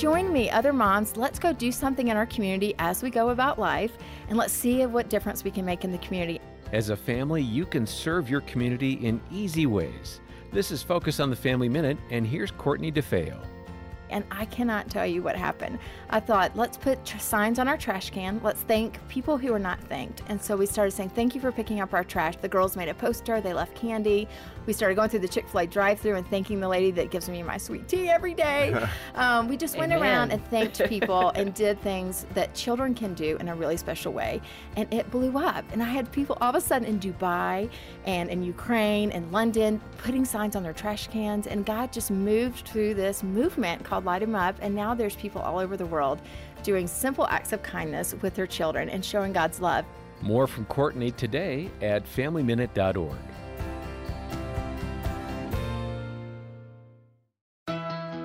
join me, other moms. Let's go do something in our community as we go about life, and let's see what difference we can make in the community. As a family, you can serve your community in easy ways. This is Focus on the Family Minute, and here's Courtney DeFeo and I cannot tell you what happened. I thought, let's put tr- signs on our trash can. Let's thank people who are not thanked. And so we started saying, Thank you for picking up our trash. The girls made a poster, they left candy. We started going through the Chick fil A drive through and thanking the lady that gives me my sweet tea every day. Um, we just went Amen. around and thanked people and did things that children can do in a really special way. And it blew up. And I had people all of a sudden in Dubai and in Ukraine and London putting signs on their trash cans. And God just moved through this movement called Light 'em Up. And now there's people all over the world doing simple acts of kindness with their children and showing God's love. More from Courtney today at FamilyMinute.org.